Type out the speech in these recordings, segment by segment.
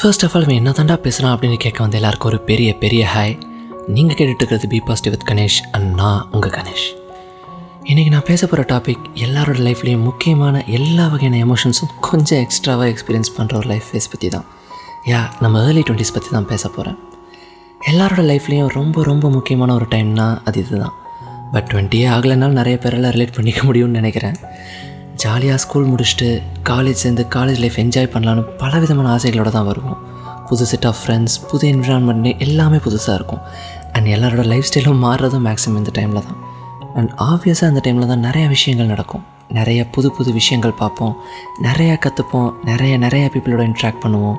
First of all இவன் என்ன தாண்டா பேசுகிறான் அப்படின்னு கேட்க வந்த எல்லாருக்கும் ஒரு பெரிய பெரிய ஹாய் நீங்கள் கேட்டுட்டு இருக்கிறது be positive with Ganesh and நான் உங்கள் கணேஷ். இன்றைக்கி நான் பேச போகிற டாபிக் எல்லாரோட லைஃப்லேயும் முக்கியமான எல்லா வகையான எமோஷன்ஸும் கொஞ்சம் எக்ஸ்ட்ராவாக எக்ஸ்பீரியன்ஸ் பண்ணுற ஒரு லைஃப் ஃபேஸ் பற்றி தான். யா நம்ம ஏர்லி டுவெண்ட்டிஸ் பற்றி தான் பேச போகிறேன் எல்லாரோட லைஃப்லேயும் ரொம்ப ரொம்ப முக்கியமான ஒரு டைம்னா அது இதுதான். பட் டுவெண்ட்டியே ஆகலைனாலும் நிறைய பேரெல்லாம் ரிலேட் பண்ணிக்க முடியும்னு நினைக்கிறேன். ஜாலியாக ஸ்கூல் முடிச்சுட்டு காலேஜ் சேர்ந்து காலேஜ் லைஃப் என்ஜாய் பண்ணலான்னு பல விதமான ஆசைகளோடு தான் வருவோம். புது செட் ஆஃப் ஃப்ரெண்ட்ஸ் புது என்விரான்மெண்ட் எல்லாமே புதுசாக இருக்கும். அண்ட் எல்லாரோட லைஃப் ஸ்டைலும் மாறுறதும் மேக்ஸிமம் இந்த டைமில் தான். அண்ட் ஆப்வியஸாக அந்த டைமில் தான் நிறையா விஷயங்கள் நடக்கும். நிறைய புது புது விஷயங்கள் பார்ப்போம். நிறையா கற்றுப்போம் நிறைய நிறைய பீப்புளோட இன்ட்ராக்ட் பண்ணுவோம்.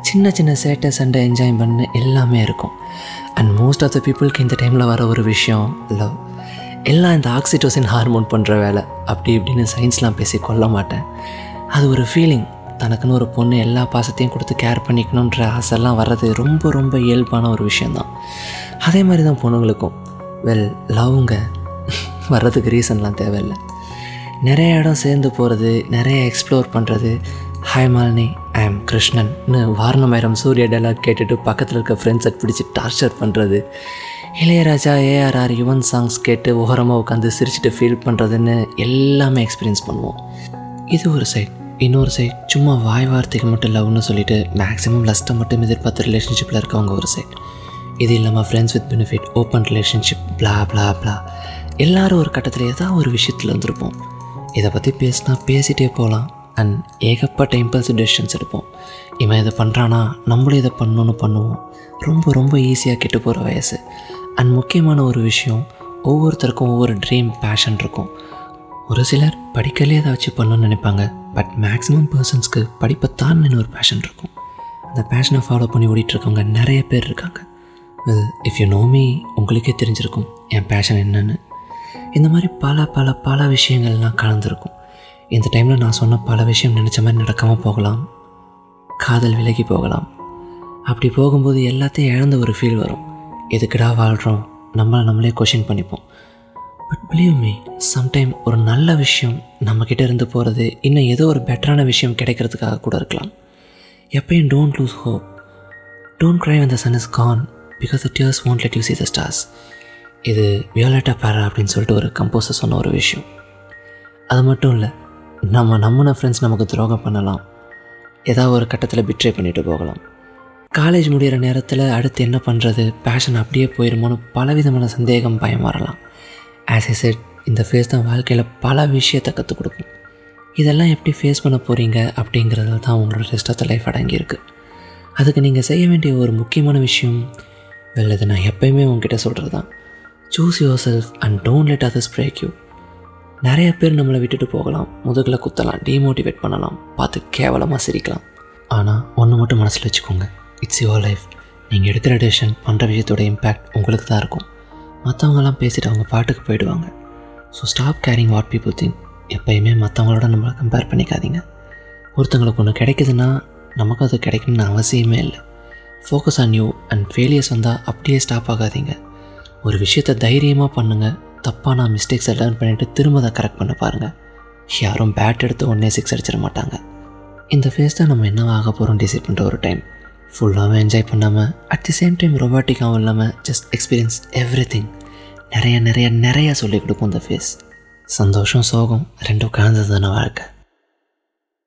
சின்ன சின்ன சேட்டை சண்டை என்ஜாய் பண்ண எல்லாமே இருக்கும். அண்ட் மோஸ்ட் ஆஃப் த பீப்புளுக்கு இந்த டைமில் வர ஒரு விஷயம் லவ் எல்லாம் இந்த ஆக்சிடோசின் ஹார்மோன் பண்ணுற வேலை. அப்படி இப்படின்னு சயின்ஸ்லாம் பேசி கொள்ள மாட்டேன். அது ஒரு ஃபீலிங் தனக்குன்னு ஒரு பொண்ணு எல்லா பாசத்தையும் கொடுத்து கேர் பண்ணிக்கணுன்ற ஆசைலாம் வர்றது ரொம்ப ரொம்ப இயல்பான ஒரு விஷயந்தான் அதே மாதிரி தான் பொண்ணுங்களுக்கும். வெல் லவ்ங்க வர்றதுக்கு ரீசன்லாம் தேவையில்லை. நிறைய இடம் சேர்ந்து போகிறது நிறைய எக்ஸ்ப்ளோர் பண்ணுறது ஹாய் மாலினி ஐ எம் கிருஷ்ணன்னு வாரணமாயிரம் சூரிய டெலாக் கேட்டுட்டு பக்கத்தில் இருக்க ஃப்ரெண்ட்ஸை பிடிச்சி டார்ச்சர் பண்ணுறது இளையராஜா ஏஆர்ஆர் யுவன் சாங்ஸ் கேட்டு ஓரமாக உட்காந்து சிரிச்சுட்டு ஃபீல் பண்ணுறதுன்னு எல்லாமே எக்ஸ்பீரியன்ஸ் பண்ணுவோம். இது ஒரு சைட் இன்னொரு சைட் சும்மா வாய் வார்த்தைக்கு மட்டும் லவ்னு சொல்லிட்டு மேக்ஸிமம் லஸ்ட்டை மட்டும் எதிர்பார்த்து ரிலேஷன்ஷிப்பில் இருக்கவங்க ஒரு சைட் இது இல்லாமல் friends with benefit open relationship blah blah blah எல்லாரும் ஒரு கட்டத்தில் ஏதாவது ஒரு விஷயத்தில் வந்திருப்போம் இதை பற்றி பேசினா பேசிகிட்டே போகலாம் அண்ட் ஏகப்பட்ட இம்பல்சிவ் டெசிஷன்ஸ் எடுப்போம். இவன் இதை பண்ணுறானா நம்மளும் இதை பண்ணணும்னு பண்ணுவோம். ரொம்ப ரொம்ப ஈஸியாக கெட்டு போகிற வயசு. அண்ட் முக்கியமான ஒரு விஷயம் ஒவ்வொருத்தருக்கும் ஒவ்வொரு ட்ரீம் பேஷன் இருக்கும். ஒரு சிலர் படிக்கலே ஏதாச்சும் பண்ணணும்னு நினைப்பாங்க பட் மேக்ஸிமம் பர்சன்ஸ்க்கு படிப்பை தான்னு ஒரு பேஷன் இருக்கும். அந்த பேஷனை ஃபாலோ பண்ணி ஓடிட்டுருக்கவங்க நிறைய பேர் இருக்காங்க. இஃப் யூ நோமி உங்களுக்கே தெரிஞ்சிருக்கும் என் பேஷன் என்னென்னு. இந்த மாதிரி பல பல பல விஷயங்கள்லாம் கலந்துருக்கும். இந்த டைமில் நான் சொன்ன பல விஷயம் நினச்ச மாதிரி நடக்காமல் போகலாம். காதல் விலகி போகலாம். அப்படி போகும்போது எல்லாத்தையும் இழந்த ஒரு ஃபீல் வரும். எதுக்குடா வாழ்கிறோம் நம்மளை நம்மளே கொஷின் பண்ணிப்போம். பட் பிலீவ் மீ சம்டைம் ஒரு நல்ல விஷயம் நம்மக்கிட்ட இருந்து போகிறது இன்னும் ஏதோ ஒரு பெட்டரான விஷயம் கிடைக்கிறதுக்காக கூட இருக்கலாம். எப்பயும் don't lose hope don't cry வந்த sun is gone because the tears won't let you see the stars இது வியோலட்டா பேரா அப்படின்னு சொல்லிட்டு ஒரு கம்போசர் சொன்ன ஒரு விஷயம். அது மட்டும் இல்லை நம்ம நம்மன ஃப்ரெண்ட்ஸ் நமக்கு துரோகம் பண்ணலாம். ஏதாவது ஒரு கட்டத்தில் பிட்ரே பண்ணிட்டு போகலாம். காலேஜ் முடிகிற நேரத்தில் அடுத்து என்ன பண்ணுறது பேஷன் அப்படியே போயிருமோன்னு பலவிதமான சந்தேகம் பயம் வரலாம். ஆஸ் எ செட் இந்த ஃபேஸ் தான் வாழ்க்கையில் பல விஷயத்தை கற்றுக் கொடுக்கும். இதெல்லாம் எப்படி ஃபேஸ் பண்ண போகிறீங்க அப்படிங்கிறது தான் உங்களோட ரெஸ்ட் ஆஃப் த லைஃப் அடங்கியிருக்கு. அதுக்கு நீங்கள் செய்ய வேண்டிய ஒரு முக்கியமான விஷயம் வெல் நான் எப்பயுமே உங்ககிட்ட சொல்கிறது தான் choose yourself and don't let others break you நிறைய பேர் நம்மளை விட்டுட்டு போகலாம். முதுகில் குத்தலாம் டீமோட்டிவேட் பண்ணலாம் பார்த்து கேவலமாக சிரிக்கலாம். ஆனால் ஒன்று மட்டும் மனசில் வச்சுக்கோங்க. இட்ஸ் யுவர் லைஃப் நீங்கள் எடுக்கிற டெசிஷன் பண்ணுற விஷயத்தோட இம்பேக்ட் உங்களுக்கு தான் இருக்கும். மற்றவங்கெல்லாம் பேசிட்டு அவங்க பாட்டுக்கு போயிடுவாங்க. So stop caring what people think எப்பயுமே மற்றவங்களோட நம்மளை கம்பேர் பண்ணிக்காதீங்க. ஒருத்தங்களுக்கு ஒன்று கிடைக்குதுன்னா நமக்கு அது கிடைக்கணும்னு அவசியமே இல்லை. Focus on you and failures வந்தால் அப்படியே ஸ்டாப் ஆகாதீங்க. ஒரு விஷயத்தை தைரியமாக பண்ணுங்கள் தப்பான மிஸ்டேக்ஸை லேர்ன் பண்ணிவிட்டு திரும்ப அதை கரெக்ட் பண்ண பாருங்கள் யாரும் பேட் எடுத்து ஒன்றே சிக்ஸ் அடிச்சிட மாட்டாங்க. இந்த ஃபேஸ் தான் நம்ம என்ன ஆக போகிறோம் டிசைட் பண்ணுற ஒரு டைம் ஃபுல்லாகவும் என்ஜாய் பண்ணாமல் அட் தி சேம் டைம் ரொமாட்டிக்காகவும் இல்லாமல் ஜஸ்ட் எக்ஸ்பீரியன்ஸ் எவ்ரி திங் நிறைய நிறைய நிறைய சொல்லிக் கொடுக்கும் இந்த ஃபேஸ் சந்தோஷம் சோகம் ரெண்டும் கலந்தது தானே வாழ்க்கை.